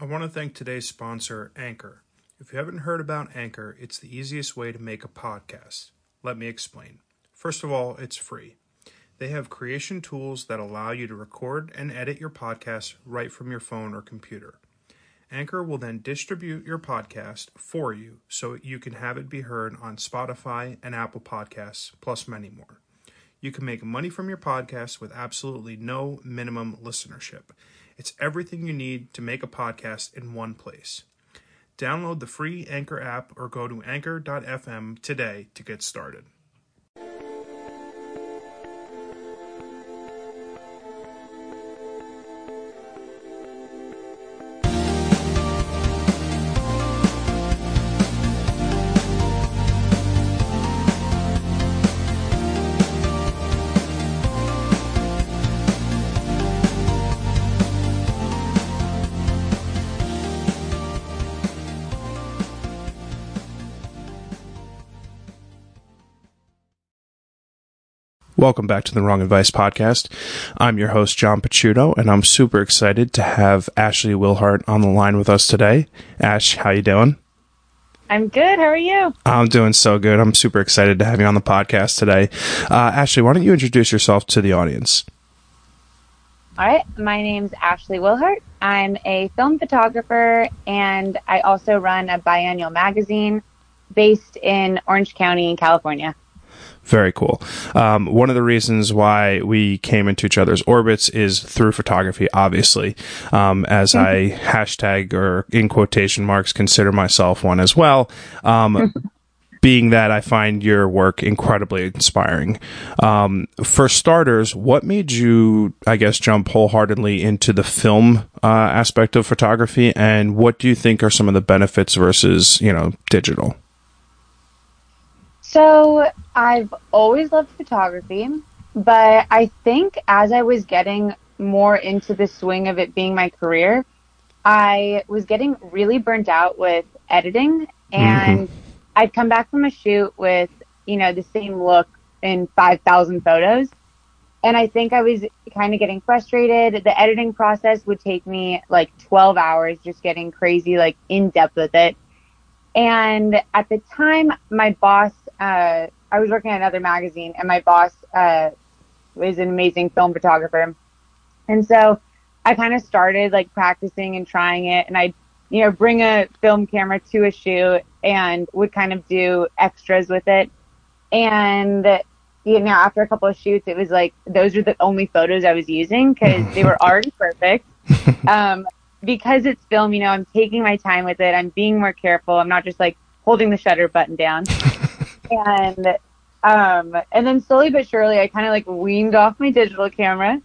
I want to thank today's sponsor, Anchor. If you haven't heard about Anchor, it's the easiest way to make a podcast. Let me explain. First of all, it's free. They have creation tools that allow you to record and edit your podcast right from your phone or computer. Anchor will then distribute your podcast for you so you can have it be heard on Spotify and Apple Podcasts, plus many more. You can make money from your podcast with absolutely no minimum listenership. It's everything you need to make a podcast in one place. Download the free Anchor app or go to anchor.fm today to get started. Welcome back to the Wrong Advice Podcast. I'm your host, John Picciuto, and I'm super excited to have Ashley Wilhardt on the line with us today. Ash, how you doing? I'm good. How are you? I'm doing so good. I'm super excited to have you on the podcast today. Uh, Ashley, why don't you introduce yourself to the audience? All right. My name's Ashley Wilhardt. I'm a film photographer, and I also run a biannual magazine based in Orange County California. Very cool. Um, one of the reasons why we came into each other's orbits is through photography, obviously. Um, as I hashtag or in quotation marks consider myself one as well. Um, being that I find your work incredibly inspiring. Um, for starters, what made you, I guess, jump wholeheartedly into the film uh, aspect of photography, and what do you think are some of the benefits versus, you know, digital? So I've always loved photography, but I think as I was getting more into the swing of it being my career, I was getting really burnt out with editing and mm-hmm. I'd come back from a shoot with, you know, the same look in 5,000 photos. And I think I was kind of getting frustrated. The editing process would take me like 12 hours just getting crazy, like in depth with it. And at the time, my boss, uh, I was working at another magazine, and my boss uh, was an amazing film photographer. And so I kind of started like practicing and trying it, and I, you know, bring a film camera to a shoot and would kind of do extras with it. And you know, after a couple of shoots, it was like those are the only photos I was using because they were already perfect. Um, because it's film, you know, I'm taking my time with it. I'm being more careful. I'm not just like holding the shutter button down. and um and then slowly but surely I kind of like weaned off my digital camera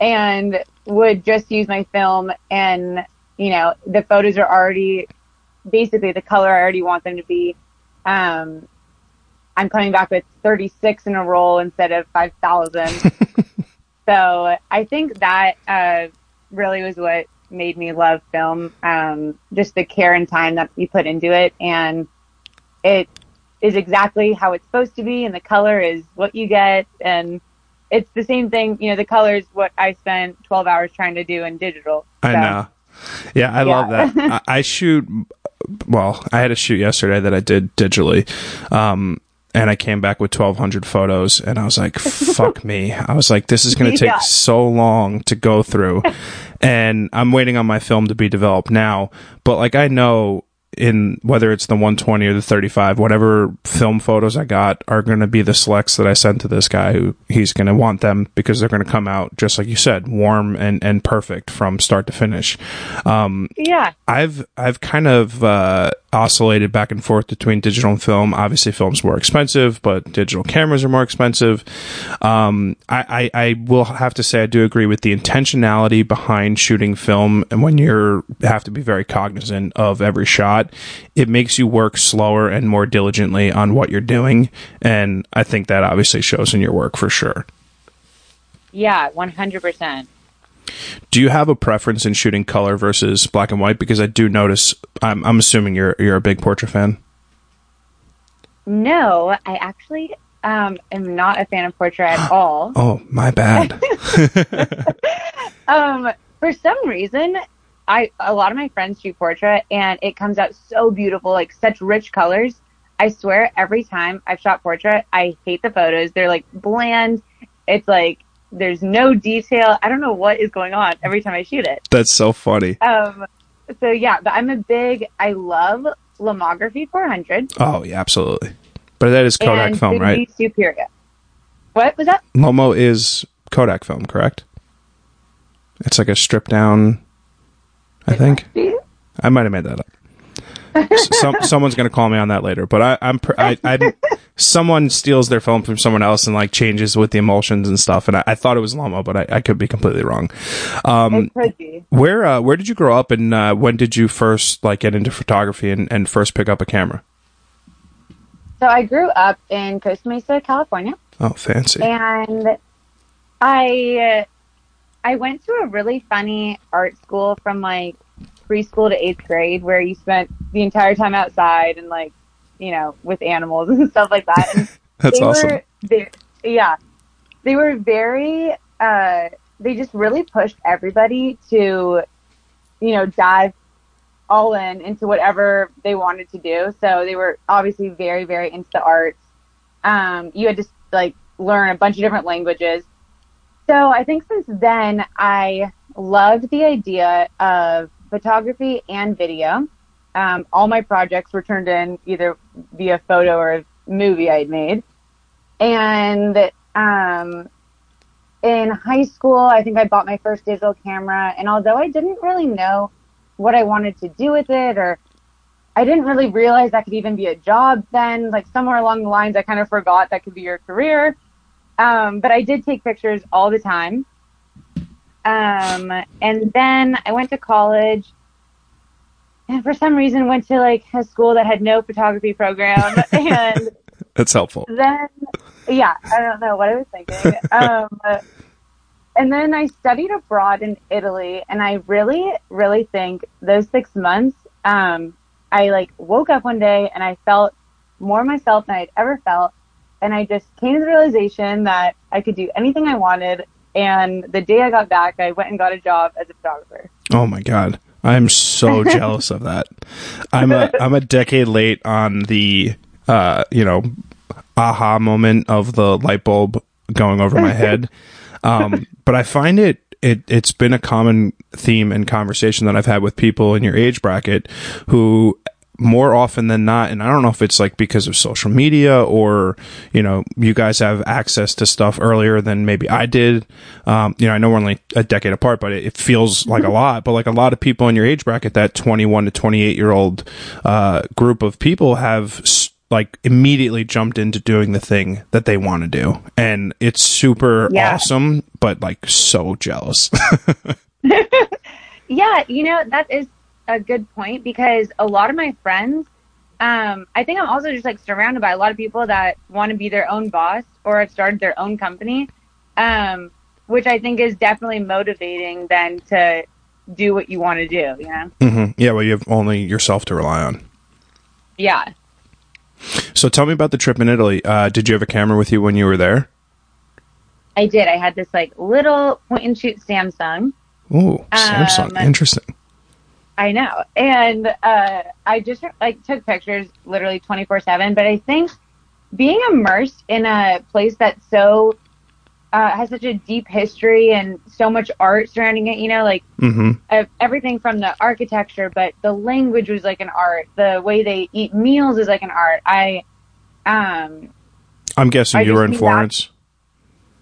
and would just use my film and you know, the photos are already basically the color I already want them to be. Um I'm coming back with 36 in a roll instead of 5,000. so I think that uh, really was what made me love film. Um, just the care and time that you put into it, and it is exactly how it's supposed to be, and the color is what you get, and it's the same thing. You know, the color is what I spent 12 hours trying to do in digital. So, I know. Yeah, I yeah. love that. I, I, shoot. Well, I had a shoot yesterday that I did digitally. Um, and I came back with 1200 photos and I was like, fuck me. I was like, this is going to take yeah. so long to go through. and I'm waiting on my film to be developed now. But like, I know in whether it's the 120 or the 35, whatever film photos I got are going to be the selects that I send to this guy who he's going to want them because they're going to come out just like you said, warm and, and perfect from start to finish. Um, yeah, I've, I've kind of, uh, oscillated back and forth between digital and film. Obviously, film's more expensive, but digital cameras are more expensive. Um, I, I, I, will have to say I do agree with the intentionality behind shooting film, and when you have to be very cognizant of every shot, it makes you work slower and more diligently on what you're doing, and I think that obviously shows in your work for sure. Yeah, one hundred percent. Do you have a preference in shooting color versus black and white? Because I do notice. I'm, I'm assuming you're you're a big portrait fan. No, I actually um, am not a fan of portrait at all. oh, my bad. um, for some reason, I a lot of my friends shoot portrait and it comes out so beautiful, like such rich colors. I swear every time I've shot portrait, I hate the photos. They're like bland. It's like there's no detail. I don't know what is going on every time I shoot it. That's so funny. Um so yeah, but I'm a big I love Lomography 400. Oh yeah, absolutely. But that is Kodak and film, right? Superior. What was that? Lomo is Kodak film, correct? It's like a stripped down. I think I might have made that up. Some someone's gonna call me on that later, but I, I'm pr- I, I someone steals their film from someone else and like changes with the emulsions and stuff, and I, I thought it was Lomo, but I, I could be completely wrong. Um, It could be. where uh, where did you grow up, and uh, when did you first like get into photography and, and first pick up a camera? So I grew up in Costa Mesa, California. Oh, fancy! and I I went to a really funny art school from like preschool to eighth grade where you spent the entire time outside and like you know with animals and stuff like that. And That's they awesome. Were, they, yeah, they were very. Uh, they just really pushed everybody to, you know, dive all in into whatever they wanted to do. So they were obviously very, very into the arts. Um, you had to like learn a bunch of different languages. So I think since then I loved the idea of photography and video. Um, all my projects were turned in either via photo or a movie I'd made. And um, in high school, I think I bought my first digital camera. And although I didn't really know what I wanted to do with it, or I didn't really realize that could even be a job then, like somewhere along the lines, I kind of forgot that could be your career. Um, but I did take pictures all the time. Um, and then I went to college and for some reason went to like a school that had no photography program and That's helpful. then yeah i don't know what i was thinking um, and then i studied abroad in italy and i really really think those six months um, i like woke up one day and i felt more myself than i'd ever felt and i just came to the realization that i could do anything i wanted and the day i got back i went and got a job as a photographer Oh my god. I'm so jealous of that. I'm a I'm a decade late on the uh, you know, aha moment of the light bulb going over my head. Um, but I find it it it's been a common theme and conversation that I've had with people in your age bracket who more often than not and I don't know if it's like because of social media or you know you guys have access to stuff earlier than maybe I did. Um, you know I know we're only a decade apart but it, it feels like a lot. But like a lot of people in your age bracket that 21 to 28 year old uh, group of people have s- like immediately jumped into doing the thing that they want to do. And it's super Yeah. awesome but like so jealous. Yeah, you know, that is a good point because a lot of my friends, um, I think I'm also just like surrounded by a lot of people that want to be their own boss or have started their own company, um, which I think is definitely motivating then to do what you want to do, you know? hmm yeah well you have only yourself to rely on Yeah. So tell me about the trip in Italy. Uh, did you have a camera with you when you were there? I did. I had this like little point and shoot Samsung. Ooh, Samsung. Um, Interesting. I know. And uh, I just like took pictures literally 24 7. But I think being immersed in a place that's so, uh, has such a deep history and so much art surrounding it, you know, like hmm uh, everything from the architecture, but the language was like an art. The way they eat meals is like an art. I, um, I'm guessing I you were in mean that- Florence.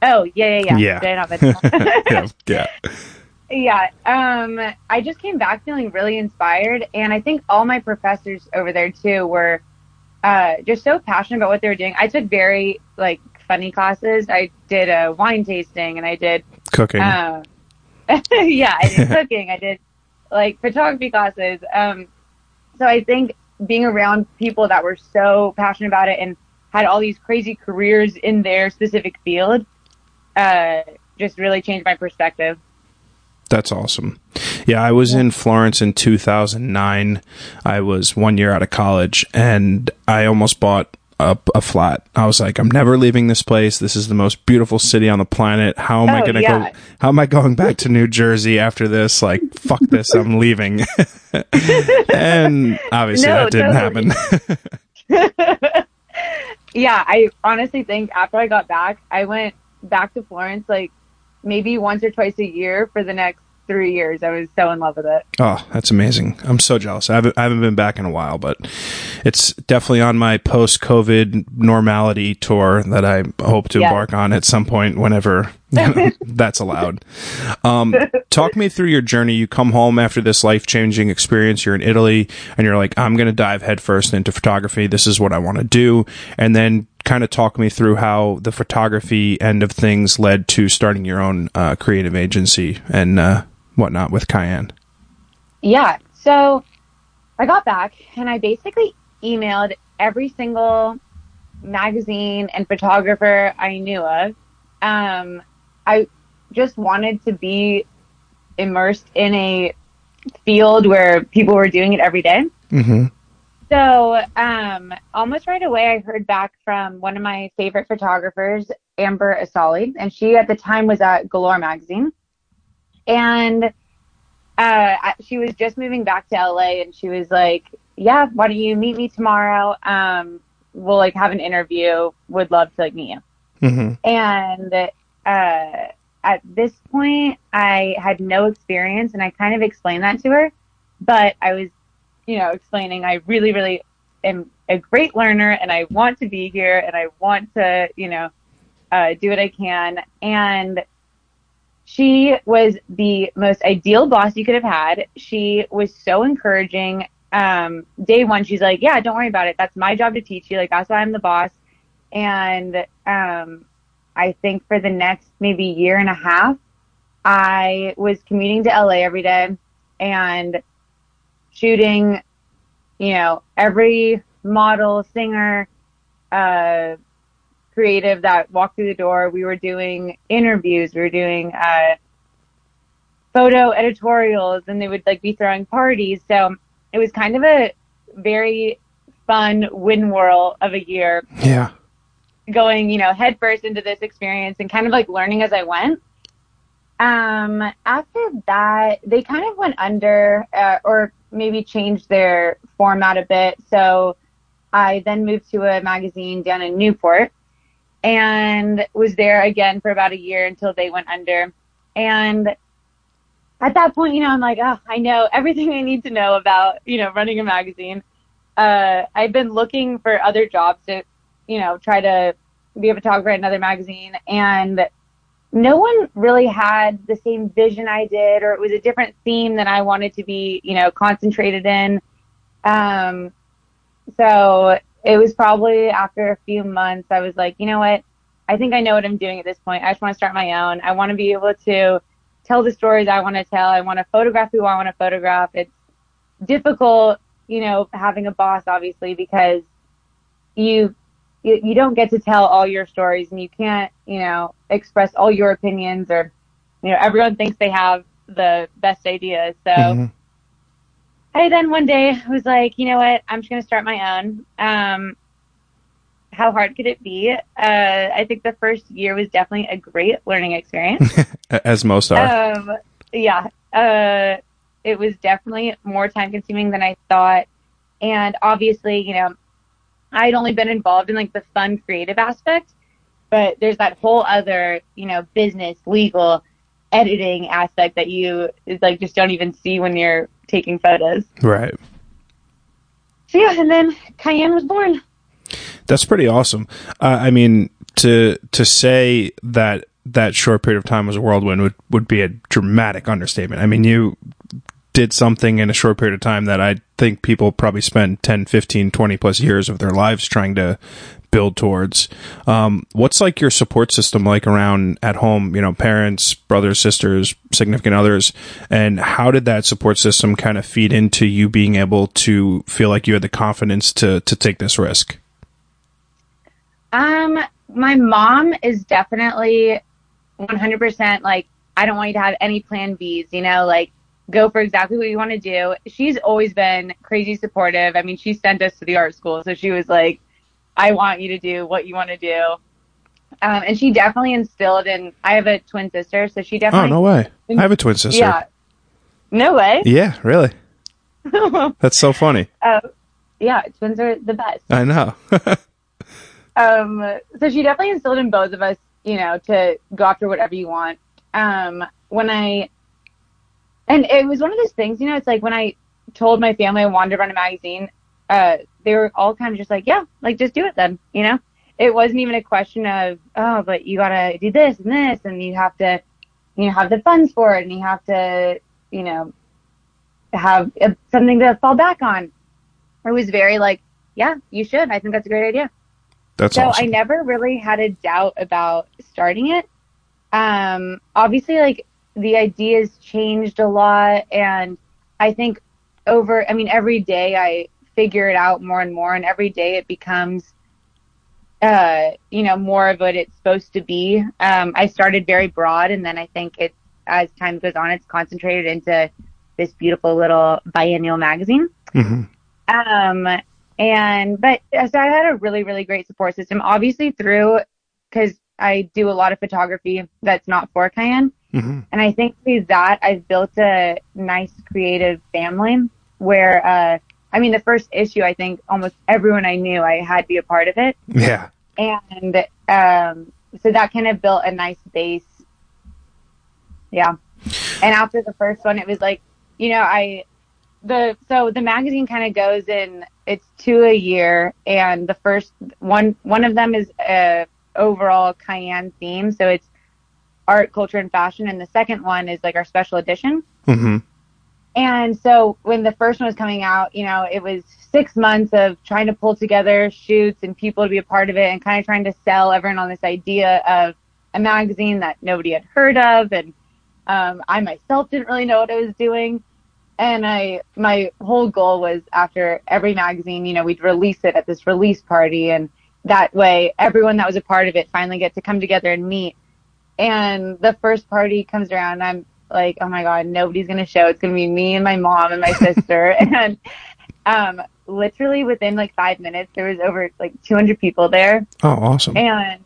oh, yeah, yeah, yeah. Yeah. Did I not mention that? yeah, yeah. Yeah, um, I just came back feeling really inspired, and I think all my professors over there too were uh, just so passionate about what they were doing. I took very like funny classes. I did a wine tasting, and I did, Cooking. uh, yeah, I did cooking. I did like photography classes. Um, so I think being around people that were so passionate about it and had all these crazy careers in their specific field, uh, just really changed my perspective. That's awesome. Yeah, I was in Florence in 2009. I was one year out of college, and I almost bought a, a, flat. I was like, I'm never leaving this place. This is the most beautiful city on the planet. How am oh, I going to yeah. go? How am I going back to New Jersey after this? Like, fuck this. I'm leaving. and obviously no, that didn't totally. happen. yeah, I honestly think after I got back, I went back to Florence like maybe once or twice a year for the next three years. I was so in love with it. Oh, that's amazing. I'm so jealous. I haven't, I haven't been back in a while, but it's definitely on my post COVID normality tour that I hope to embark on at some point whenever you know, that's allowed. Um, talk me through your journey. You come home after this life changing experience. You're in Italy and you're like, I'm going to dive headfirst into photography. This is what I want to do. And then kind of talk me through how the photography end of things led to starting your own uh, creative agency and uh, whatnot with Cayenne? Yeah. So I got back and I basically emailed every single magazine and photographer I knew of. Um, I just wanted to be immersed in a field where people were doing it every day. Mm-hmm. So, um, almost right away, I heard back from one of my favorite photographers, Amber Asaly, and she at the time was at Galore magazine and uh, she was just moving back to LA, and she was like, "Yeah, why don't you meet me tomorrow? Um, we'll like have an interview. Would love to like meet you." Mm-hmm. And uh, at this point, I had no experience, and I kind of explained that to her, but I was, you know, explaining I really, really am a great learner, and I want to be here, and I want to, you know, uh, do what I can, and she was the most ideal boss you could have had. She was so encouraging. Um, day one, she's like, yeah, don't worry about it. That's my job to teach you. Like, that's why I'm the boss. And, um, I think for the next maybe year and a half, I was commuting to LA every day and shooting, you know, every model, singer, uh, creative that walked through the door. We were doing interviews. We were doing uh, photo editorials, and they would like be throwing parties. So it was kind of a very fun win whirl of a year. Yeah. Going, you know, headfirst into this experience and kind of like learning as I went. Um, after that, they kind of went under, uh, or maybe change their format a bit. So I then moved to a magazine down in Newport and was there again for about a year until they went under. And at that point, you know, I'm like, oh, I know everything I need to know about, you know, running a magazine. Uh, I've been looking for other jobs to, you know, try to be a photographer at another magazine and no one really had the same vision I did, or it was a different theme that I wanted to be, you know, concentrated in. Um, so it was probably after a few months, I was like, you know what? I think I know what I'm doing at this point. I just want to start my own. I want to be able to tell the stories I want to tell. I want to photograph who I want to photograph. It's difficult, you know, having a boss, obviously, because you, you, you don't get to tell all your stories and you can't, you know, express all your opinions or, you know, everyone thinks they have the best ideas. So, mm-hmm. I then one day was like, you know what? I'm just going to start my own. Um, how hard could it be? Uh, I think the first year was definitely a great learning experience. As most are. Um, yeah. Uh, it was definitely more time consuming than I thought. And obviously, you know, I'd only been involved in like the fun creative aspect, but there's that whole other, you know, business, legal, editing aspect that you is like just don't even see when you're taking photos. Right. So yeah, and then Cayenne was born. That's pretty awesome. Uh, I mean, to to say that that short period of time was a whirlwind would, would be a dramatic understatement. I mean, you did something in a short period of time that I think people probably spend 10, 15, 20 plus years of their lives trying to build towards. Um, what's like your support system like around at home, you know, parents, brothers, sisters, significant others, and how did that support system kind of feed into you being able to feel like you had the confidence to, to take this risk? Um, my mom is definitely 100% like, I don't want you to have any plan Bs, you know, like go for exactly what you want to do. She's always been crazy supportive. I mean, she sent us to the art school, so she was like, I want you to do what you want to do. Um, and she definitely instilled in, I have a twin sister, so she definitely. Oh definitely. no way! I have a twin sister. Yeah. No way. Yeah, really. That's so funny. Uh, yeah, twins are the best. I know. Um, so she definitely instilled in both of us, you know, to go after whatever you want. Um, when I, and it was one of those things, you know, it's like when I told my family I wanted to run a magazine, uh, they were all kind of just like, yeah, like just do it then, you know? It wasn't even a question of, oh, but you gotta do this and this and you have to, you know, have the funds for it and you have to, you know, have uh, something to fall back on. It was very like, yeah, you should. I think that's a great idea. That's so awesome. I never really had a doubt about starting it. Um, obviously, like the ideas changed a lot, and I think over, I mean, every day I figure it out more and more, and every day it becomes, uh, you know, more of what it's supposed to be. Um, I started very broad, and then I think it, as time goes on, it's concentrated into this beautiful little biennial magazine. hmm Um, and, but so I had a really, really great support system, obviously through, cause I do a lot of photography that's not for Cayenne. hmm And I think through that, I've built a nice creative family where, uh, I mean, the first issue, I think almost everyone I knew, I had to be a part of it. Yeah. And, um, so that kind of built a nice base. Yeah. And after the first one, it was like, you know, I, the, so the magazine kind of goes in, it's two a year. And the first one, one of them is a overall Cayenne theme. So it's art, culture, and fashion. And the second one is like our special edition. hmm And so when the first one was coming out, you know, it was six months of trying to pull together shoots and people to be a part of it and kind of trying to sell everyone on this idea of a magazine that nobody had heard of. And um, I myself didn't really know what I was doing. And I, my whole goal was after every magazine, you know, we'd release it at this release party. And that way, everyone that was a part of it finally get to come together and meet. And the first party comes around, I'm like, oh my god, nobody's gonna show. It's gonna be me and my mom and my sister. and um, literally within like five minutes, there was over like 200 people there. Oh, awesome. And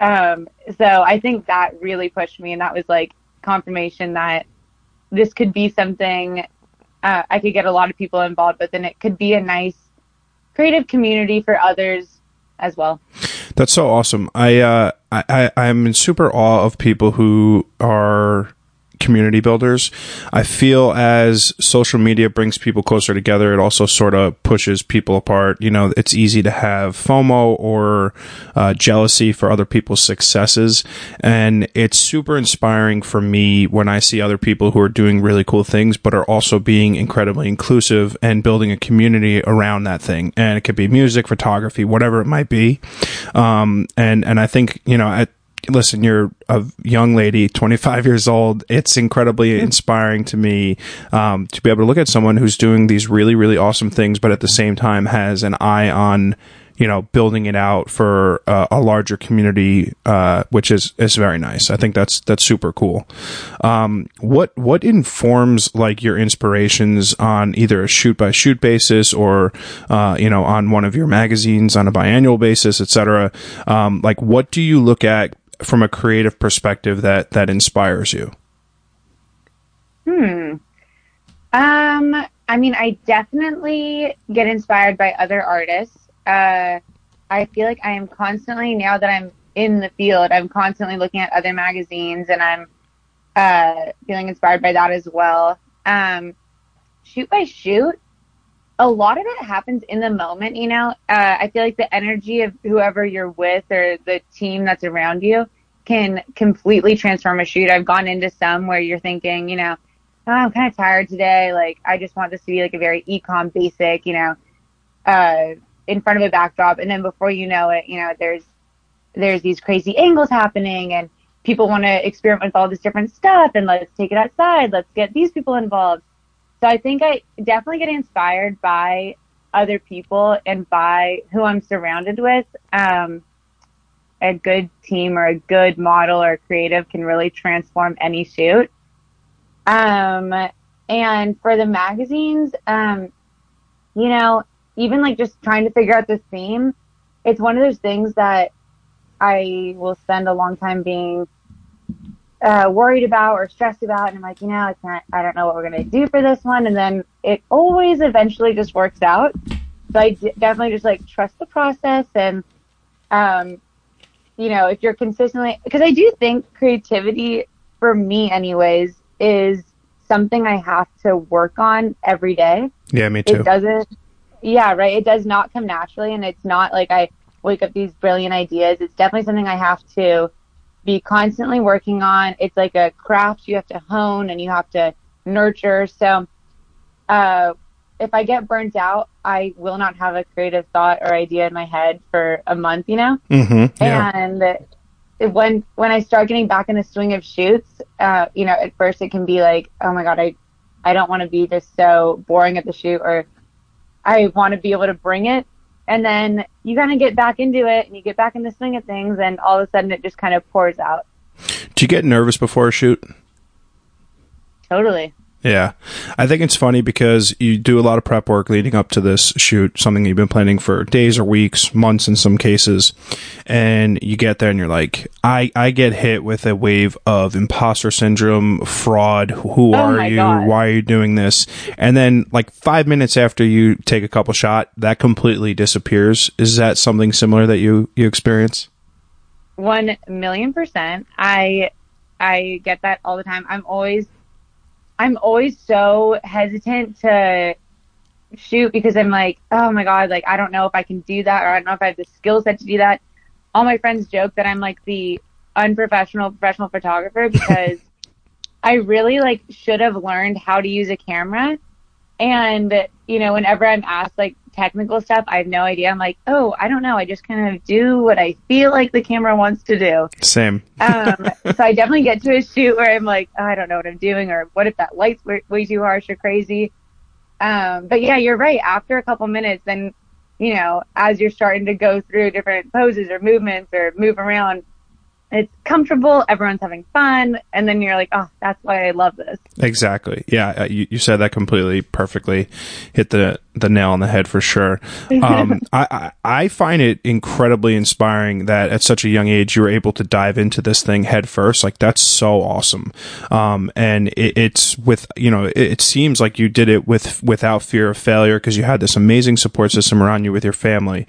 um, so I think that really pushed me, and that was like confirmation that this could be something uh, I could get a lot of people involved with, and it could be a nice creative community for others as well. That's so awesome. I uh, I I- I'm in super awe of people who are community builders. I feel as social media brings people closer together, it also sort of pushes people apart. You know, it's easy to have FOMO or uh, jealousy for other people's successes, and it's super inspiring for me when I see other people who are doing really cool things, but are also being incredibly inclusive and building a community around that thing. And it could be music, photography, whatever it might be. Um, and and I think you know at listen, you're a young lady, 25 years old. It's incredibly inspiring to me um, to be able to look at someone who's doing these really, really awesome things, but at the same time has an eye on, you know, building it out for uh, a larger community, uh, which is is very nice. I think that's that's super cool. Um, what what informs like your inspirations on either a shoot by shoot basis or uh, you know on one of your magazines on a biannual basis, etc. Um, like, what do you look at from a creative perspective that that inspires you? Hmm. Um, I mean, I definitely get inspired by other artists. Uh, I feel like I am constantly, now that I'm in the field, I'm constantly looking at other magazines and I'm, uh, feeling inspired by that as well. Um, shoot by shoot, a lot of it happens in the moment, you know? Uh, I feel like the energy of whoever you're with or the team that's around you can completely transform a shoot. I've gone into some where you're thinking, you know, oh, I'm kind of tired today. Like, I just want this to be like a very ecom basic, you know, uh, in front of a backdrop. And then before you know it, you know, there's, there's these crazy angles happening and people want to experiment with all this different stuff and let's take it outside. Let's get these people involved. So I think I definitely get inspired by other people and by who I'm surrounded with. Um, a good team or a good model or creative can really transform any shoot. Um, and for the magazines, um, you know, even like just trying to figure out the theme, it's one of those things that I will spend a long time being uh, worried about or stressed about, and I'm like, you know, I can't, I don't know what we're gonna do for this one, and then it always eventually just works out. So I d- definitely just like trust the process, and um, you know, if you're consistently, because I do think creativity for me, anyways, is something I have to work on every day. Yeah, me too. It doesn't, yeah, right. It does not come naturally, and it's not like I wake up these brilliant ideas. It's definitely something I have to be constantly working on. It's like a craft you have to hone and you have to nurture. So, uh, if I get burnt out, I will not have a creative thought or idea in my head for a month, you know? Mm-hmm. Yeah. And when, when I start getting back in the swing of shoots, uh, you know, at first it can be like, oh my God, I, I don't want to be just so boring at the shoot or I want to be able to bring it. And then you kind of get back into it and you get back in the swing of things and all of a sudden it just kind of pours out. Do you get nervous before a shoot? Totally. Yeah. I think it's funny because you do a lot of prep work leading up to this shoot, something you've been planning for days or weeks, months in some cases. And you get there and you're like, I, I get hit with a wave of imposter syndrome, fraud. Who Oh are you? God. Why are you doing this? And then like five minutes after you take a couple shot, that completely disappears. Is that something similar that you, you experience? One million percent. I I get that all the time. I'm always I'm always so hesitant to shoot because I'm like, oh my god, like I don't know if I can do that or I don't know if I have the skill set to do that. All my friends joke that I'm like the unprofessional professional photographer because I really like should have learned how to use a camera. And you know, whenever I'm asked like technical stuff, I have no idea. I'm like, oh, I don't know. I just kind of do what I feel like the camera wants to do. Same. Um, so I definitely get to a shoot where I'm like, oh, I don't know what I'm doing, or what if that light's way, way too harsh or crazy. Um, but yeah, you're right. After a couple minutes, then you know, as you're starting to go through different poses or movements or move around, it's comfortable. Everyone's having fun, and then you're like, oh, that's why I love this. Exactly. Yeah, uh, you, you said that completely perfectly. Hit the the nail on the head for sure. Um, I, I find it incredibly inspiring that at such a young age you were able to dive into this thing head first. Like that's so awesome. Um, and it, it's with you know it, it seems like you did it with without fear of failure because you had this amazing support system around you with your family.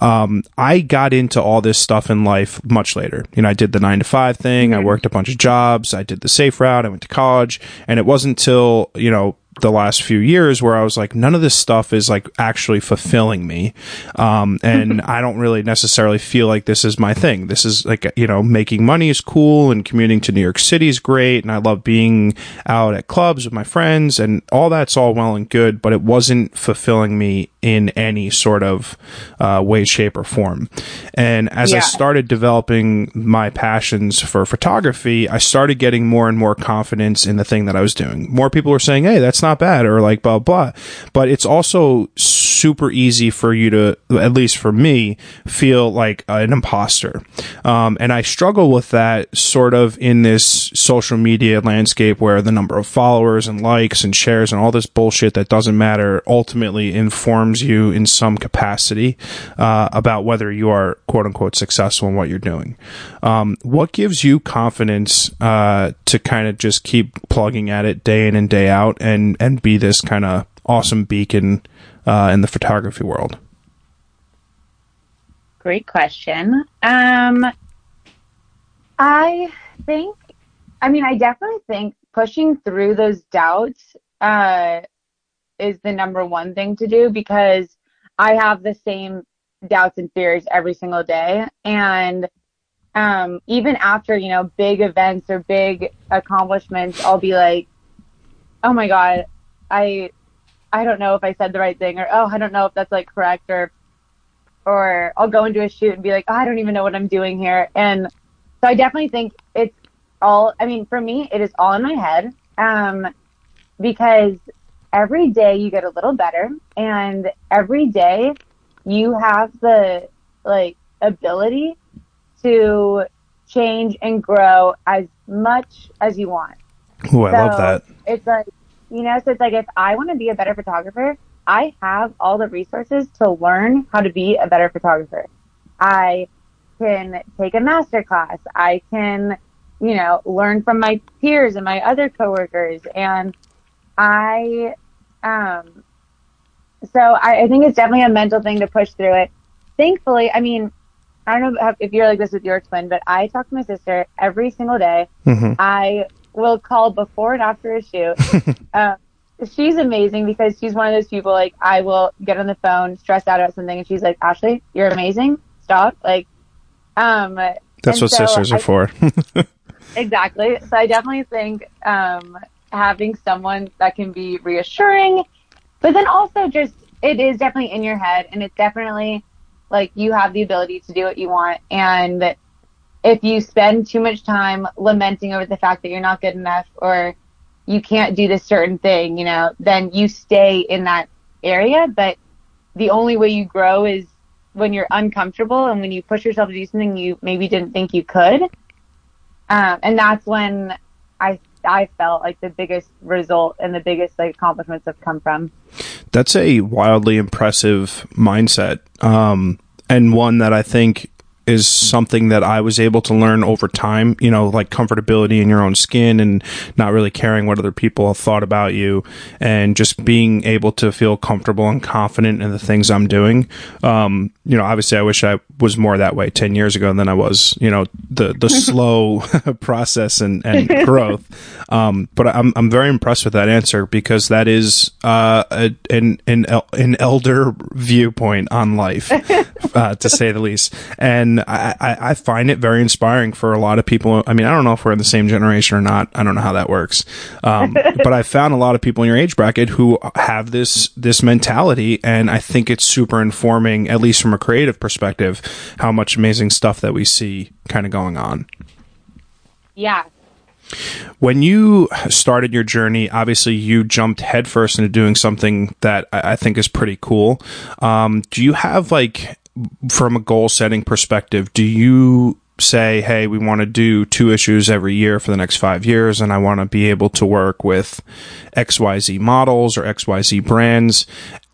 Um, I got into all this stuff in life much later. You know, I did the nine to five thing. I worked a bunch of jobs. I did the safe route. I went to college, and it wasn't until you know the last few years where I was like, none of this stuff is like actually fulfilling me. Um, and I don't really necessarily feel like this is my thing. This is like, you know, making money is cool and commuting to New York City is great. And I love being out at clubs with my friends and all that's all well and good, but it wasn't fulfilling me in any sort of, uh, way, shape or form. And as I started developing my passions for photography, I started getting more and more confidence in the thing that I was doing. More people were saying, Hey, that's not bad or like blah, blah. But it's also super easy for you to, at least for me, feel like an imposter. Um, and I struggle with that sort of in this social media landscape where the number of followers and likes and shares and all this bullshit that doesn't matter ultimately informs you in some capacity uh, about whether you are quote unquote successful in what you're doing. Um, what gives you confidence uh, to kind of just keep plugging at it day in and day out and and be this kind of awesome beacon uh, in the photography world? Great question. Um, I think, I mean, I definitely think pushing through those doubts uh, is the number one thing to do because I have the same doubts and fears every single day. And um, even after, you know, big events or big accomplishments, I'll be like, oh my God, I, I don't know if I said the right thing or, oh, I don't know if that's like correct or, or I'll go into a shoot and be like, oh, I don't even know what I'm doing here. And so I definitely think it's all, I mean, for me, it is all in my head. Um, because every day you get a little better and every day you have the like ability to change and grow as much as you want. Oh, I love that. It's like, you know, so it's like if I want to be a better photographer, I have all the resources to learn how to be a better photographer. I can take a master class. I can, you know, learn from my peers and my other coworkers. And I, um, so I, I think it's definitely a mental thing to push through it. Thankfully, I mean, I don't know if you're like this with your twin, but I talk to my sister every single day. Mhm. I will call before and after a shoot. um, she's amazing because she's one of those people like I will get on the phone stressed out about something and she's like, Ashley, you're amazing. Stop. Like, um, That's what so sisters are I- for. Exactly. So I definitely think um, having someone that can be reassuring, but then also just it is definitely in your head, and it's definitely like you have the ability to do what you want. And if you spend too much time lamenting over the fact that you're not good enough or you can't do this certain thing, you know, then you stay in that area. But the only way you grow is when you're uncomfortable and when you push yourself to do something you maybe didn't think you could. Um, and that's when I I felt like the biggest result and the biggest like accomplishments have come from. That's a wildly impressive mindset, um, and one that I think is something that I was able to learn over time. You know, like comfortability in your own skin and not really caring what other people have thought about you, and just being able to feel comfortable and confident in the things I'm doing. Um, you know, obviously, I wish I was more that way ten years ago than I was. You know, the the slow process and and growth. Um, but I'm I'm very impressed with that answer because that is uh, a, an an an elder viewpoint on life, uh, to say the least. And I, I I find it very inspiring for a lot of people. I mean, I don't know if we're in the same generation or not. I don't know how that works. Um, but I found a lot of people in your age bracket who have this this mentality, and I think it's super informing, at least from a creative perspective, how much amazing stuff that we see kind of going on. Yeah. When you started your journey, obviously you jumped headfirst into doing something that I I think is pretty cool. Um, do you have like, from a goal setting perspective, do you say, hey, we want to do two issues every year for the next five years, and I want to be able to work with XYZ models or XYZ brands?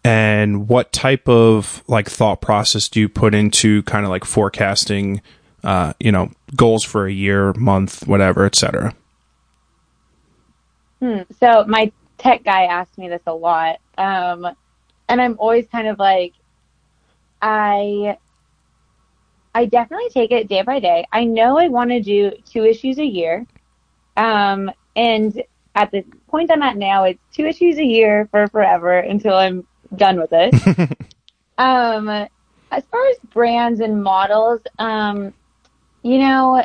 And what type of like thought process do you put into kind of like forecasting, uh, you know, goals for a year, month, whatever, et cetera? Hmm. So my tech guy asked me this a lot, um, and I'm always kind of like, I, I definitely take it day by day. I know I want to do two issues a year, um, and at the point I'm at now, it's two issues a year for forever until I'm done with it. um, as far as brands and models, um, you know,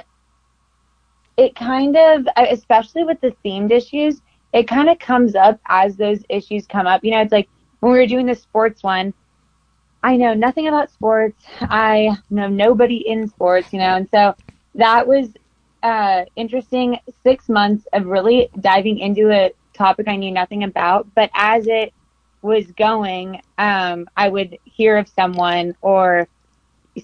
it kind of, especially with the themed issues, it kind of comes up as those issues come up. You know, it's like when we were doing the sports one, I know nothing about sports. I know nobody in sports, you know, and so that was uh, interesting six months of really diving into a topic I knew nothing about. But as it was going, um, I would hear of someone or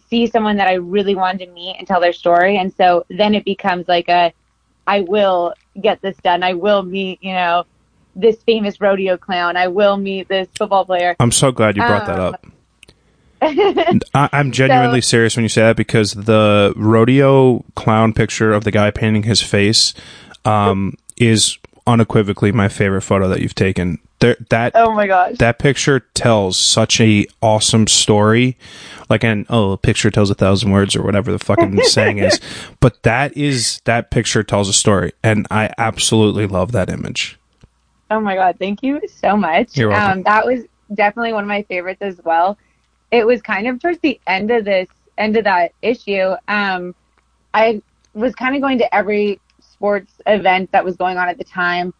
see someone that I really wanted to meet and tell their story. And so then it becomes like a, I will get this done. I will meet, you know, this famous rodeo clown. I will meet this football player. I'm so glad you brought that Um, up. I, I'm genuinely serious when you say that because the rodeo clown picture of the guy painting his face um, is unequivocally my favorite photo that you've taken. There, that oh my gosh. that picture tells such a awesome story like an oh a picture tells a thousand words or whatever the fucking saying is but that is that picture tells a story and i absolutely love that image Oh my god, thank you so much. You're welcome. Um, that was definitely one of my favorites as well. It was kind of towards the end of this end of that issue. Um, I was kind of going to every sports event that was going on at the time,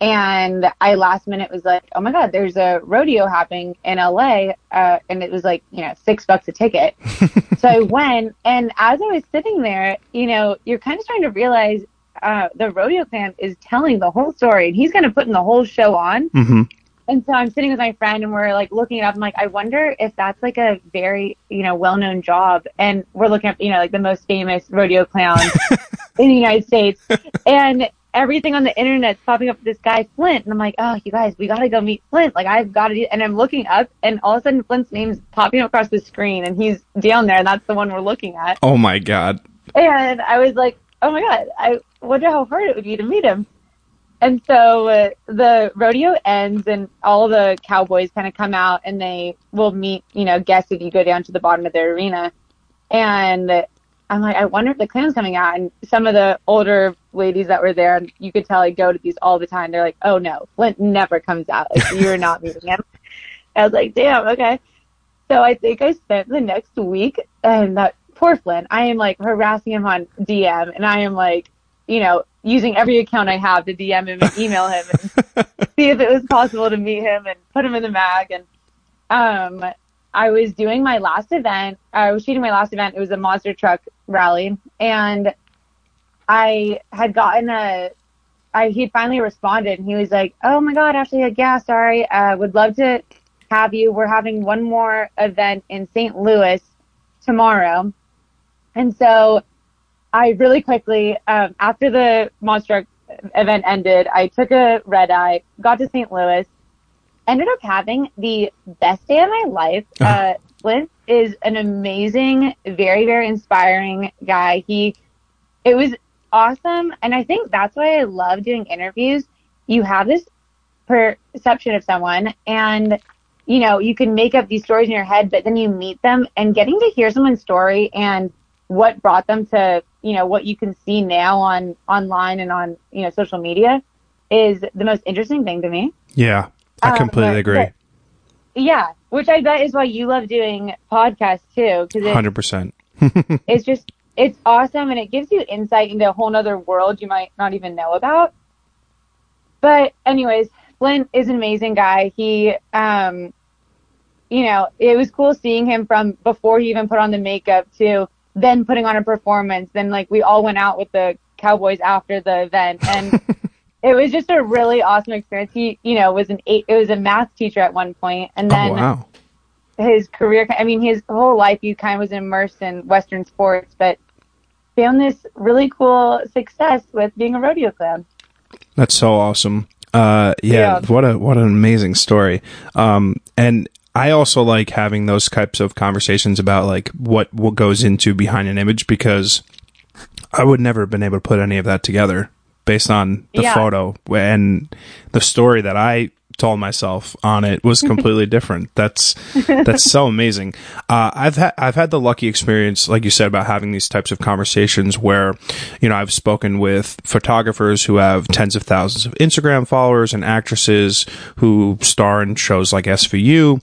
and I last minute was like, "Oh my god, there's a rodeo happening in LA," uh, and it was like you know six bucks a ticket. so I went, and as I was sitting there, you know, you're kind of starting to realize uh, the rodeo clan is telling the whole story, and he's going to put in the whole show on. mm-hmm. And so I'm sitting with my friend, and we're like looking it up. I'm like, I wonder if that's like a very you know well known job. And we're looking up, you know, like the most famous rodeo clown in the United States. And everything on the internet's popping up with this guy Flint, and I'm like, oh, you guys, we gotta go meet Flint. Like I've got to, and I'm looking up, and all of a sudden Flint's name's popping up across the screen, and he's down there, and that's the one we're looking at. Oh my god! And I was like, oh my god, I wonder how hard it would be to meet him. And so uh, the rodeo ends, and all the cowboys kind of come out, and they will meet, you know, guests if you go down to the bottom of their arena. And I'm like, I wonder if the clan's coming out. And some of the older ladies that were there, and you could tell I go to these all the time. They're like, oh no, Flint never comes out. Like, you're not meeting him. I was like, damn, okay. So I think I spent the next week, and that poor Flint, I am like harassing him on DM, and I am like, you know, using every account I have to DM him and email him and see if it was possible to meet him and put him in the mag. And um, I was doing my last event. I was shooting my last event. It was a monster truck rally, and I had gotten a. I he finally responded, and he was like, "Oh my God, Ashley, like, yeah, sorry, uh, would love to have you. We're having one more event in St. Louis tomorrow," and so I really quickly, um, after the monster event ended, I took a red eye, got to St. Louis, ended up having the best day of my life. Uh, Flint is an amazing, very, very inspiring guy. He, it was awesome. And I think that's why I love doing interviews. You have this perception of someone and, you know, you can make up these stories in your head, but then you meet them and getting to hear someone's story and what brought them to, you know, what you can see now on online and on, you know, social media is the most interesting thing to me. Yeah. I Um, completely but- agree. but- Yeah, which I bet is why you love doing podcasts too, because Hundred percent. it's just it's awesome and it gives you insight into a whole nother world you might not even know about. But anyways, Flint is an amazing guy. He, um, you know, it was cool seeing him from before he even put on the makeup to then putting on a performance. Then like we all went out with the Cowboys after the event and it was just a really awesome experience. He, you know, was an eight, it was a math teacher at one point and then oh wow. his career. I mean, his whole life he kind of was immersed in Western sports, but found this really cool success with being a rodeo clown. That's so awesome. Uh, yeah, Yeah. what a what an amazing story. Um, and I also like having those types of conversations about like what what goes into behind an image because I would never have been able to put any of that together based on the Yeah. photo and the story that I told myself on it was completely different. That's that's so amazing. Uh, I've had I've had the lucky experience, like you said, about having these types of conversations where, you know, I've spoken with photographers who have tens of thousands of Instagram followers and actresses who star in shows like SVU,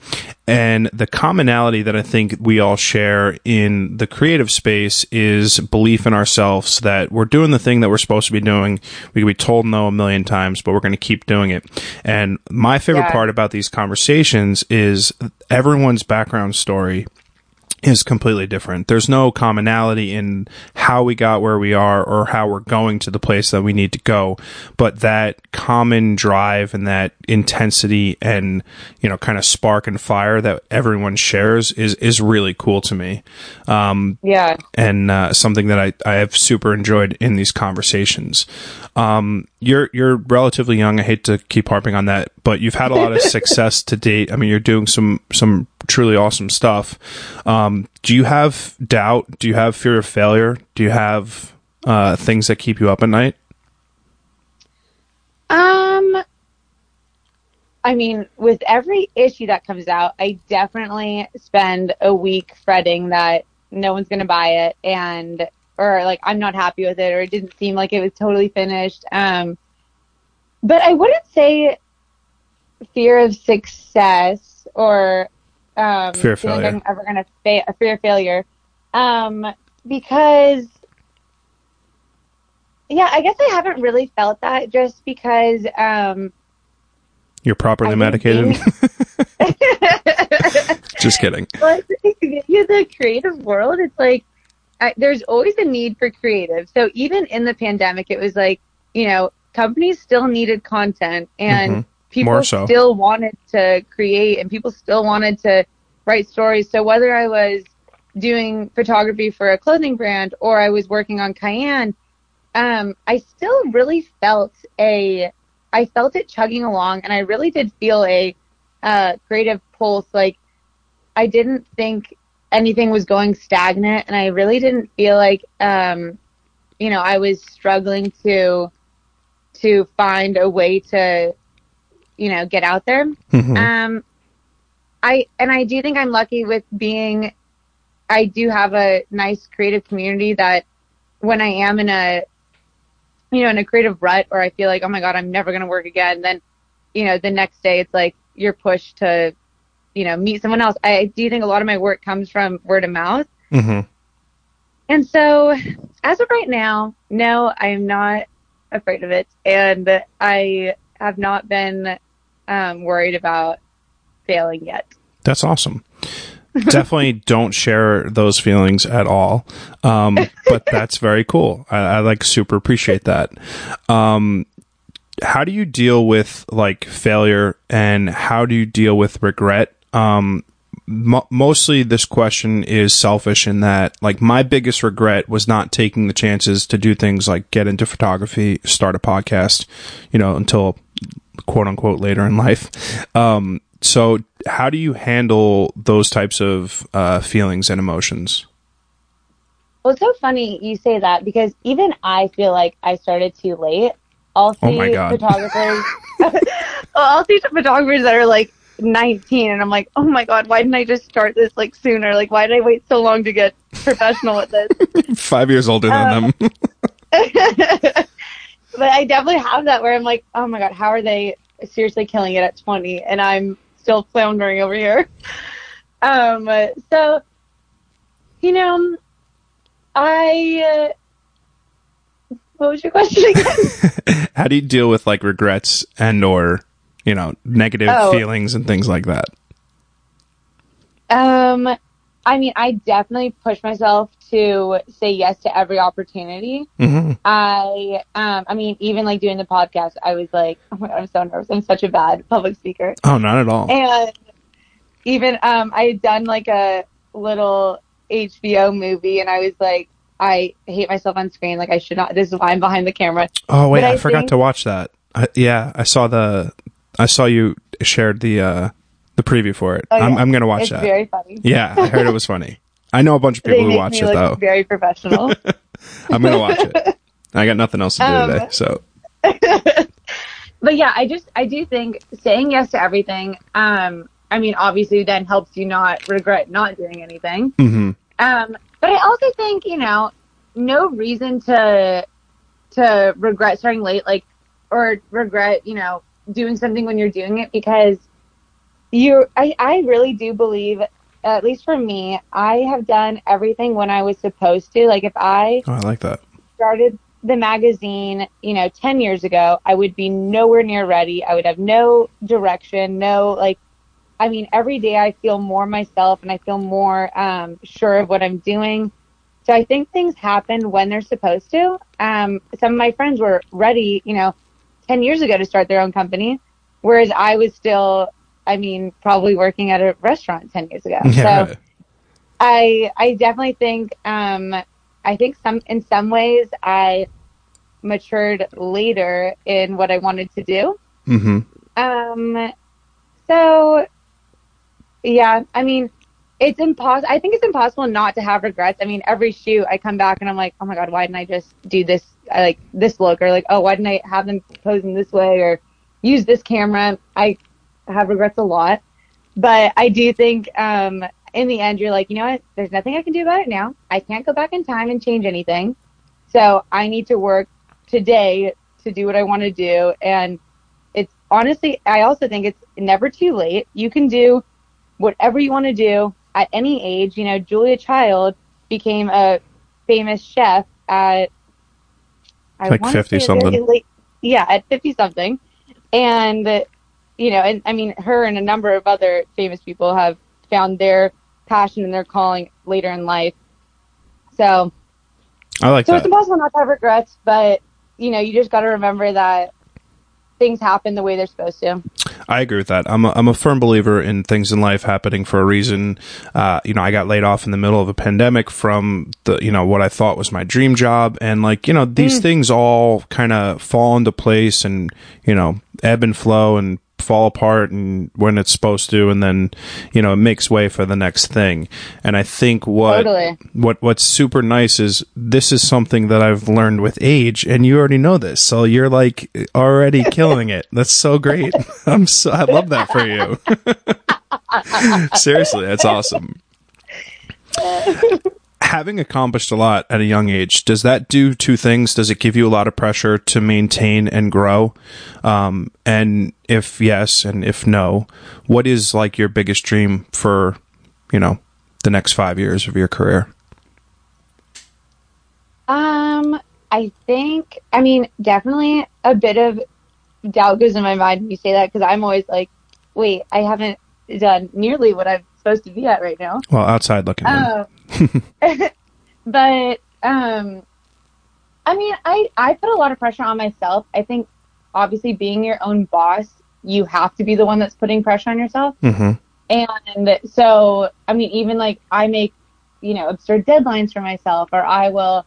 and the commonality that I think we all share in the creative space is belief in ourselves that we're doing the thing that we're supposed to be doing. We can be told no a million times, but we're going to keep doing it. And my favorite Yeah. part about these conversations is everyone's background story is completely different. There's no commonality in how we got where we are or how we're going to the place that we need to go, but that common drive and that intensity and, you know, kind of spark and fire that everyone shares is, is really cool to me. Um, Yeah. and uh, something that I, I have super enjoyed in these conversations. Um, you're you're relatively young. I hate to keep harping on that, but you've had a lot of success to date. I mean, you're doing some some truly awesome stuff. Um, do you have doubt? Do you have fear of failure? Do you have uh, things that keep you up at night? Um, I mean, with every issue that comes out, I definitely spend a week fretting that no one's going to buy it and, or like I'm not happy with it or it didn't seem like it was totally finished. Um, but I wouldn't say fear of success or, um, Fear of failure. I'm ever going to fa- a fear of failure. Um, because yeah, I guess I haven't really felt that just because, um, You're properly I medicated. Just kidding. Well, in the creative world, it's like I, there's always a need for creative. So even in the pandemic, it was like you know companies still needed content and Mhm. People so. still wanted to create and people still wanted to write stories. So whether I was doing photography for a clothing brand or I was working on Cayenne, um, I still really felt a, I felt it chugging along, and I really did feel a uh, creative pulse. Like I didn't think anything was going stagnant, and I really didn't feel like, um, you know, I was struggling to to find a way to, you know, get out there. Mhm. Um, I and I do think I'm lucky with being. I do have a nice creative community that when I am in a, you know, in a creative rut or I feel like, oh my god, I'm never gonna work again, then, you know, the next day it's like you're pushed to, you know, meet someone else. I do think a lot of my work comes from word of mouth. Mhm. And so, as of right now, no, I am not afraid of it, and I have not been um, worried about failing yet. That's awesome. Definitely don't share those feelings at all. Um, but that's very cool. I, I like super appreciate that. Um, how do you deal with like failure and how do you deal with regret? Um, mo- mostly this question is selfish in that like my biggest regret was not taking the chances to do things like get into photography, start a podcast, you know, until quote unquote later in life. Um, so how do you handle those types of uh, feelings and emotions? Well, it's so funny you say that because even I feel like I started too late. I'll see Oh my God. photographers. well, I'll see some photographers that are like 19, and I'm like, oh my god, why didn't I just start this like sooner? Like, why did I wait so long to get professional at this? Five years older than Um, them. but I definitely have that where I'm like, oh my god, how are they seriously killing it at 20 and I'm still floundering over here? Um, so, you know, I, uh, what was your question again? how do you deal with like regrets and or you know negative Oh. feelings and things like that? um, I mean, I definitely push myself to say yes to every opportunity. hmm I, um, I mean, even like doing the podcast, I was like, oh my god, I'm so nervous. I'm such a bad public speaker. Oh, not at all. And even um, I had done like a little HBO movie, and I was like, I hate myself on screen. Like I should not. This is why I'm behind the camera. Oh wait, I, I forgot think- to watch that. I, yeah, I saw the I saw you shared the uh the preview for it. Oh, yeah. I'm I'm gonna watch it's that. very funny. yeah, I heard it was funny. I know a bunch of people who watch it though. very professional. I'm gonna watch it. I got nothing else to do Um, today, so but yeah, I just I do think saying yes to everything. Um, I mean, obviously, then helps you not regret not doing anything. hmm Um, but I also think, you know, no reason to to regret starting late, like, or regret, you know, doing something when you're doing it because you. I I really do believe, at least for me, I have done everything when I was supposed to. Like, if I Oh, I like that. started the magazine, you know, 10 years ago, I would be nowhere near ready. I would have no direction, no, like, I mean, every day I feel more myself and I feel more um, sure of what I'm doing. So I think things happen when they're supposed to. Um, some of my friends were ready, you know, 10 years ago to start their own company, whereas I was still, I mean, probably working at a restaurant 10 years ago. Yeah, so. I I definitely think um I think some in some ways I matured later in what I wanted to do. hmm Um so yeah, I mean it's impossible I think it's impossible not to have regrets. I mean every shoot I come back and I'm like, "Oh my god, why didn't I just do this I like this look or like, oh, why didn't I have them posing this way or use this camera?" I have regrets a lot. But I do think um in the end, you're like, you know what? There's nothing I can do about it now. I can't go back in time and change anything. So I need to work today to do what I want to do. And it's honestly, I also think it's never too late. You can do whatever you want to do at any age. You know, Julia Child became a famous chef at I Like 50 something. late- yeah, at 50 something. And, you know, and I mean, her and a number of other famous people have found their passion and their calling later in life. So, I like so it's that. impossible not to have regrets, but you know, you just got to remember that things happen the way they're supposed to. I agree with that. I'm a, I'm a firm believer in things in life happening for a reason. Uh, you know, I got laid off in the middle of a pandemic from the, you know, what I thought was my dream job. And like, you know, these mm. things all kind of fall into place and, you know, ebb and flow and fall apart and when it's supposed to and then you know it makes way for the next thing. And i think what totally. what what's super nice is this is something that i've learned with age and you already know this so you're like already killing it. That's so great. I'm so i love that for you. Seriously that's awesome having accomplished a lot at a young age, does that do two things? Does it give you a lot of pressure to maintain and grow? Um, and if yes, and if no, what is like your biggest dream for, you know, the next five years of your career? Um, I think, I mean, definitely a bit of doubt goes in my mind when you say that because I'm always like, wait, I haven't done nearly what I'm supposed to be at right now. Well, outside looking. Um, but um, I mean, I I put a lot of pressure on myself. I think obviously being your own boss, you have to be the one that's putting pressure on yourself. Mm-hmm. And so, I mean, even like I make, you know, absurd deadlines for myself, or I will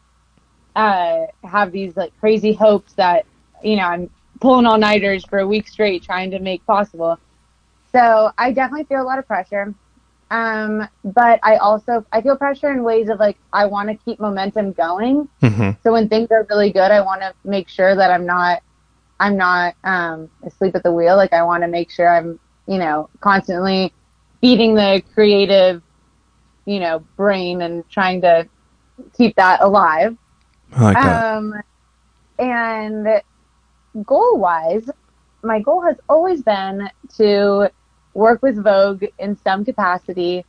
uh, have these like crazy hopes that, you know, I'm pulling all nighters for a week straight trying to make possible. So I definitely feel a lot of pressure. Um, but I also I feel pressure in ways of like I want to keep momentum going. Mm-hmm. So when things are really good, I want to make sure that I'm not I'm not um, asleep at the wheel. Like I want to make sure I'm you know constantly feeding the creative you know brain and trying to keep that alive. I like that. Um, and goal wise, my goal has always been to work with Vogue in some capacity,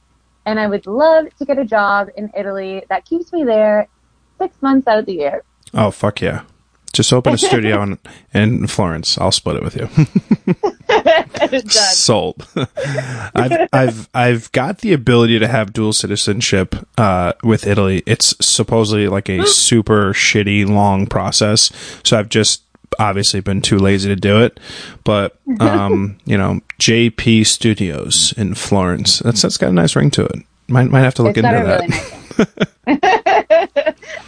and I would love to get a job in Italy that keeps me there six months out of the year. Oh fuck yeah! Just open a studio in, in Florence. I'll split it with you. Sold. I've I've I've got the ability to have dual citizenship uh, with Italy. It's supposedly like a super shitty long process. So I've just obviously been too lazy to do it. But um, you know, JP Studios in Florence. That's that's got a nice ring to it. Might might have to look it's into that. Really nice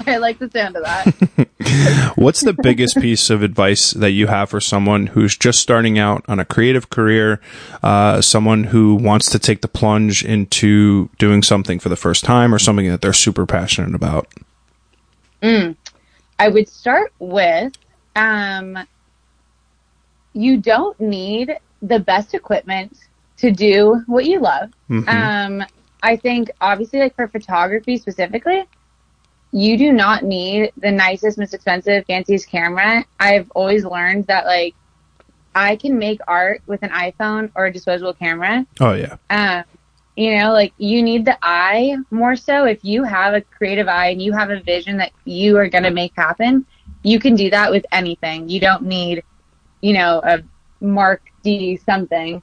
I like the sound of that. What's the biggest piece of advice that you have for someone who's just starting out on a creative career, uh, someone who wants to take the plunge into doing something for the first time or something that they're super passionate about? Mm. I would start with um, you don't need the best equipment to do what you love. Mm-hmm. Um, I think obviously like for photography specifically, you do not need the nicest, most expensive, fanciest camera. I've always learned that like I can make art with an iPhone or a disposable camera. Oh yeah. Um, you know, like you need the eye more so. If you have a creative eye and you have a vision that you are going to make happen, you can do that with anything. You don't need, you know, a Mark D something.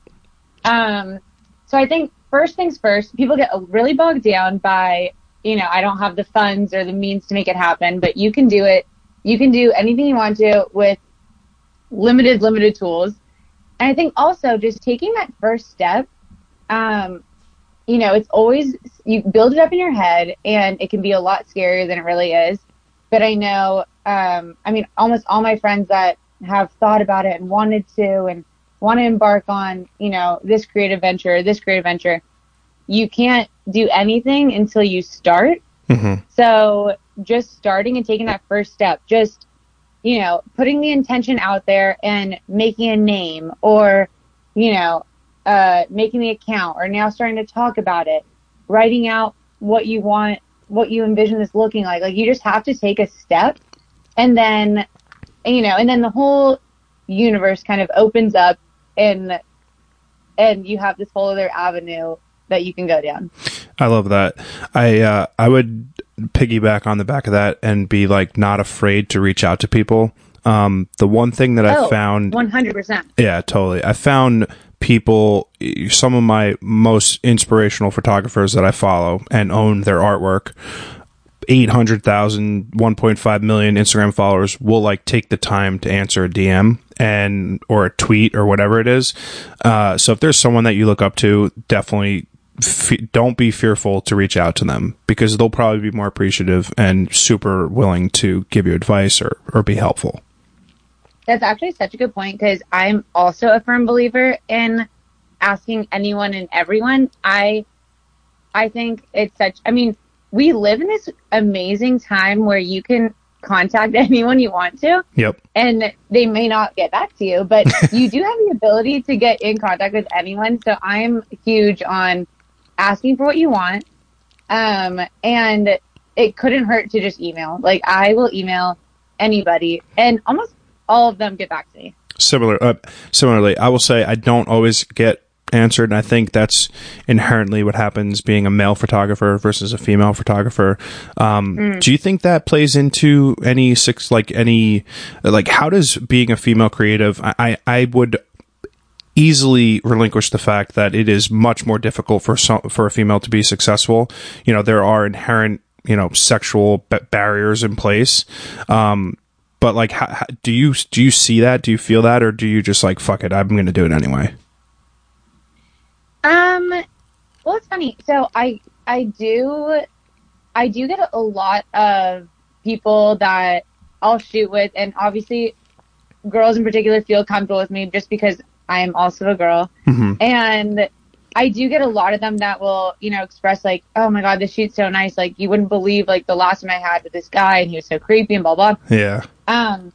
Um, so I think first things first, people get really bogged down by, you know, I don't have the funds or the means to make it happen, but you can do it. You can do anything you want to with limited, limited tools. And I think also just taking that first step, um, you know, it's always, you build it up in your head and it can be a lot scarier than it really is. But I know um, I mean, almost all my friends that have thought about it and wanted to and want to embark on, you know, this creative venture, this creative venture, you can't do anything until you start. Mm-hmm. So just starting and taking that first step, just, you know, putting the intention out there and making a name or, you know, uh, making the account or now starting to talk about it, writing out what you want, what you envision this looking like. Like you just have to take a step and then you know and then the whole universe kind of opens up and and you have this whole other avenue that you can go down i love that i uh, i would piggyback on the back of that and be like not afraid to reach out to people um, the one thing that oh, I found 100%. Yeah, totally. I found people some of my most inspirational photographers that I follow and own their artwork 800,000, 1.5 million Instagram followers will like take the time to answer a DM and or a tweet or whatever it is. Uh, so if there's someone that you look up to, definitely don't be fearful to reach out to them because they'll probably be more appreciative and super willing to give you advice or, or be helpful. That's actually such a good point because I'm also a firm believer in asking anyone and everyone. I I think it's such I mean, we live in this amazing time where you can contact anyone you want to. Yep. And they may not get back to you, but you do have the ability to get in contact with anyone. So I'm huge on asking for what you want. Um, and it couldn't hurt to just email. Like I will email anybody and almost all of them get back to me. Similar, uh, similarly, I will say I don't always get answered, and I think that's inherently what happens being a male photographer versus a female photographer. Um, Do you think that plays into any six, like any, like how does being a female creative? I, I, I would easily relinquish the fact that it is much more difficult for some, for a female to be successful. You know, there are inherent, you know, sexual ba- barriers in place. Um, but like, how, how, do you do you see that? Do you feel that, or do you just like fuck it? I'm going to do it anyway. Um, well, it's funny. So I, I do, I do get a lot of people that I'll shoot with, and obviously, girls in particular feel comfortable with me just because I am also a girl, Mhm. and I do get a lot of them that will, you know, express like, "Oh my god, this shoot's so nice! Like, you wouldn't believe like the last one I had with this guy, and he was so creepy and blah blah." Yeah. Um,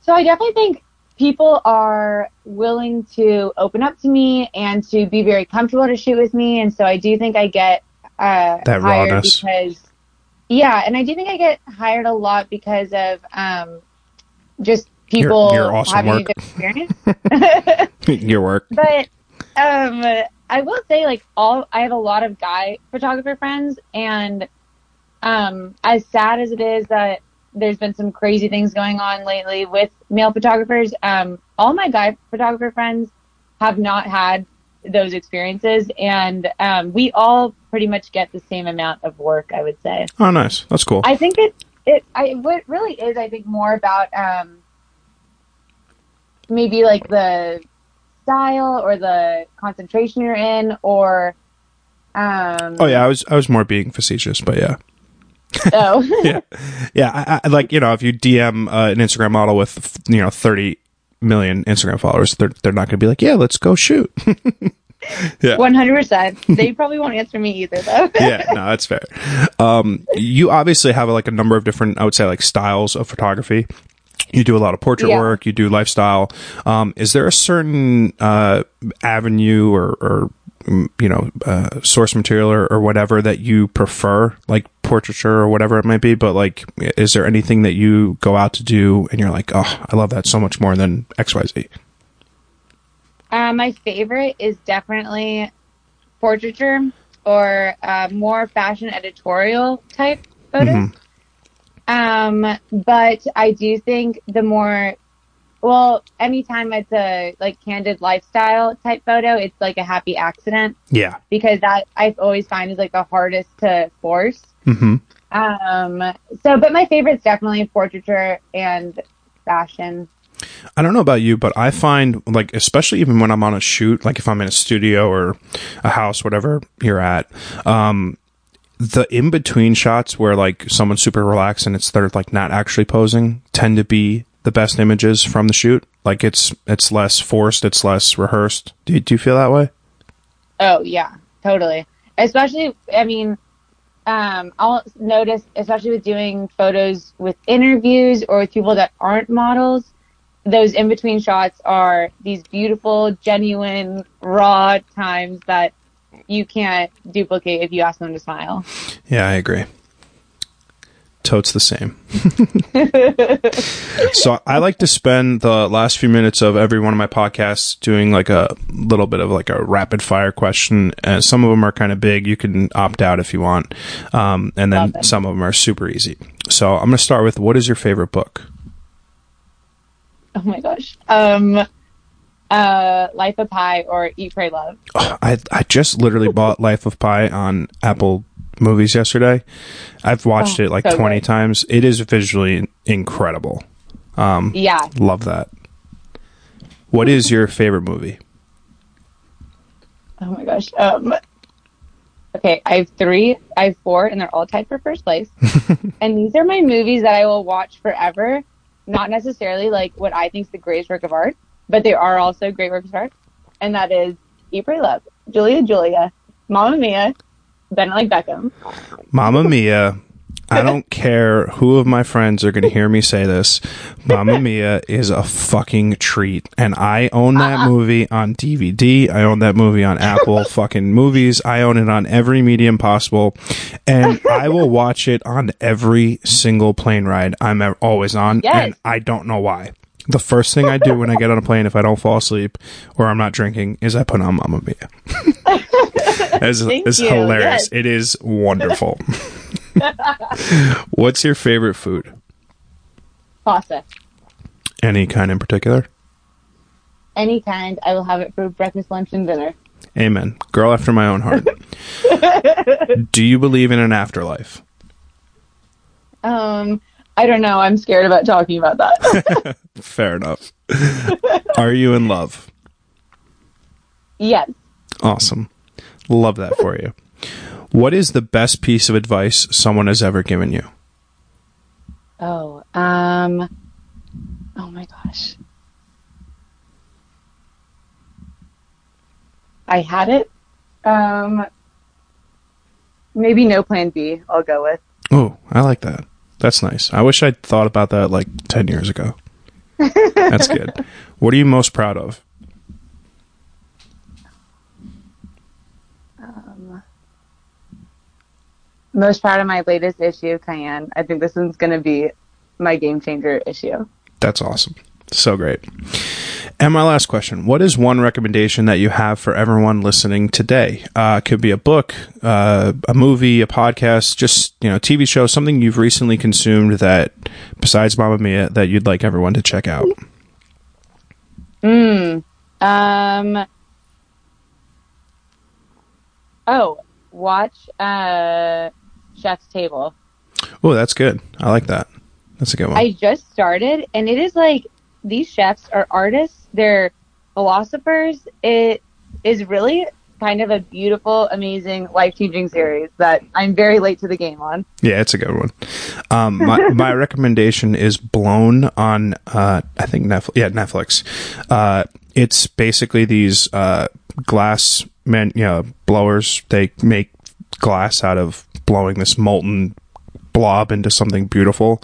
so I definitely think people are willing to open up to me and to be very comfortable to shoot with me, and so I do think I get uh, That hired rawness. because, yeah, and I do think I get hired a lot because of um, just people your awesome having a work. good experience. Your work. but um, I will say, like, all I have a lot of guy photographer friends, and um, as sad as it is that there's been some crazy things going on lately with male photographers, um, all my guy photographer friends have not had those experiences, and um, we all pretty much get the same amount of work. I would say. Oh, nice. That's cool. I think it it I what really is I think more about um maybe like the style or the concentration you're in or um oh yeah, I was I was more being facetious, but yeah. oh yeah, yeah. I, I, like you know, if you DM uh, an Instagram model with you know thirty million Instagram followers, they're they're not going to be like, yeah, let's go shoot. yeah, one hundred percent. They probably won't answer me either though. yeah. No, that's fair. Um, you obviously have like a number of different, I would say, like styles of photography. You do a lot of portrait Yeah. work. You do lifestyle. Um, is there a certain uh, avenue or, or mm, you know uh, source material or, or whatever that you prefer, like portraiture or whatever it might be? But like, is there anything that you go out to do and you're like, oh, I love that so much more than X Y Z? Uh, my favorite is definitely portraiture or uh, more fashion editorial type photos. Mhm. Um, but I do think the more, well, anytime it's a like candid lifestyle type photo, it's like a happy accident Yeah. because that I always find is like the hardest to force. Hmm Um, so, but my favorite is definitely portraiture and fashion. I don't know about you, but I find like especially even when I'm on a shoot, like if I'm in a studio or a house, whatever you're at, um, the in between shots where like someone's super relaxed and it's they're like not actually posing tend to be the best images from the shoot. Like it's it's less forced, it's less rehearsed. Do you, do you feel that way? Oh yeah, totally. Especially, I mean, um, I'll notice, especially with doing photos with interviews or with people that aren't models, those in between shots are these beautiful, genuine, raw times that you can't duplicate if you ask them to smile. Yeah, I agree. Totes the same. so I like to spend the last few minutes of every one of my podcasts doing like a little bit of like a rapid fire question. And some of them are kind of big. You can opt out if you want. Um, and then Love it. some of them are super easy. So I'm going to start with what is your favorite book? Oh my gosh. Um, uh, Life of Pi or Eat, Pray, Love. I I just literally bought Life of Pi on Apple movies yesterday. I've watched Oh, it like so 20 good. times. It is visually incredible. Um, Yeah. love that. What is your favorite movie? Oh my gosh. Um, okay, I have three. I have four, and they're all tied for first place. and these are my movies that I will watch forever. Not necessarily like what I think is the greatest work of art, but they are also great works of art. And that is Eat, Pray, Love, Julia, Julia, Mamma Mia, Bend Like Beckham. Mamma Mia. I don't care who of my friends are going to hear me say this. Mamma Mia is a fucking treat. And I own that uh-uh. movie on DVD. I own that movie on Apple fucking movies. I own it on every medium possible. And I will watch it on every single plane ride I'm always on. Yes. And I don't know why. The first thing I do when I get on a plane, if I don't fall asleep or I'm not drinking, is I put on Mamma Mia. it's it's hilarious. Yes. It is wonderful. What's your favorite food? Pasta. Any kind in particular? Any kind. I will have it for breakfast, lunch, and dinner. Amen. Girl after my own heart. Do you believe in an afterlife? Um, I don't know. I'm scared about talking about that. Fair enough. Are you in love? yes. Awesome. Love that for you. What is the best piece of advice someone has ever given you? Oh, um, oh my gosh. I had it. Um, maybe no plan B, I'll go with. Oh, I like that. That's nice. I wish I'd thought about that like 10 years ago. That's good. What are you most proud of? Um, most proud of my latest issue, Cayenne. I think this one's going to be my game changer issue. That's awesome. So great. And my last question What is one recommendation that you have for everyone listening today? Uh, could be a book, uh, a movie, a podcast, just, you know, TV show, something you've recently consumed that, besides Mamma Mia, that you'd like everyone to check out. Um, oh, watch, uh, Chef's Table. Oh, that's good. I like that. That's a good one. I just started, and it is like these chefs are artists, they're philosophers. It is really kind of a beautiful, amazing, life changing series that I'm very late to the game on. Yeah, it's a good one. Um, my, my recommendation is Blown on, uh, I think Netflix. Yeah, Netflix. Uh, it's basically these uh, glass men, you know, blowers. They make glass out of blowing this molten blob into something beautiful.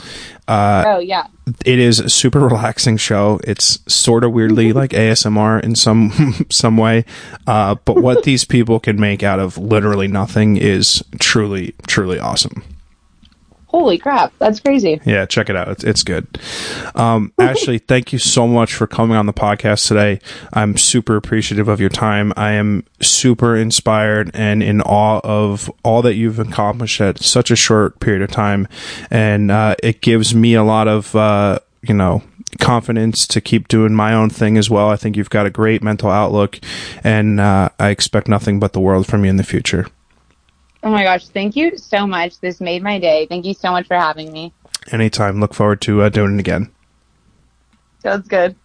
Uh, oh, yeah. it is a super relaxing show. It's sort of weirdly like ASMR in some some way, uh, but what these people can make out of literally nothing is truly truly awesome. Holy crap. That's crazy. Yeah, check it out. It's, it's good. Um, Ashley, thank you so much for coming on the podcast today. I'm super appreciative of your time. I am super inspired and in awe of all that you've accomplished at such a short period of time. And uh, it gives me a lot of, uh, you know, confidence to keep doing my own thing as well. I think you've got a great mental outlook, and uh, I expect nothing but the world from you in the future. Oh my gosh. Thank you so much. This made my day. Thank you so much for having me. Anytime. Look forward to uh, doing it again. Sounds good.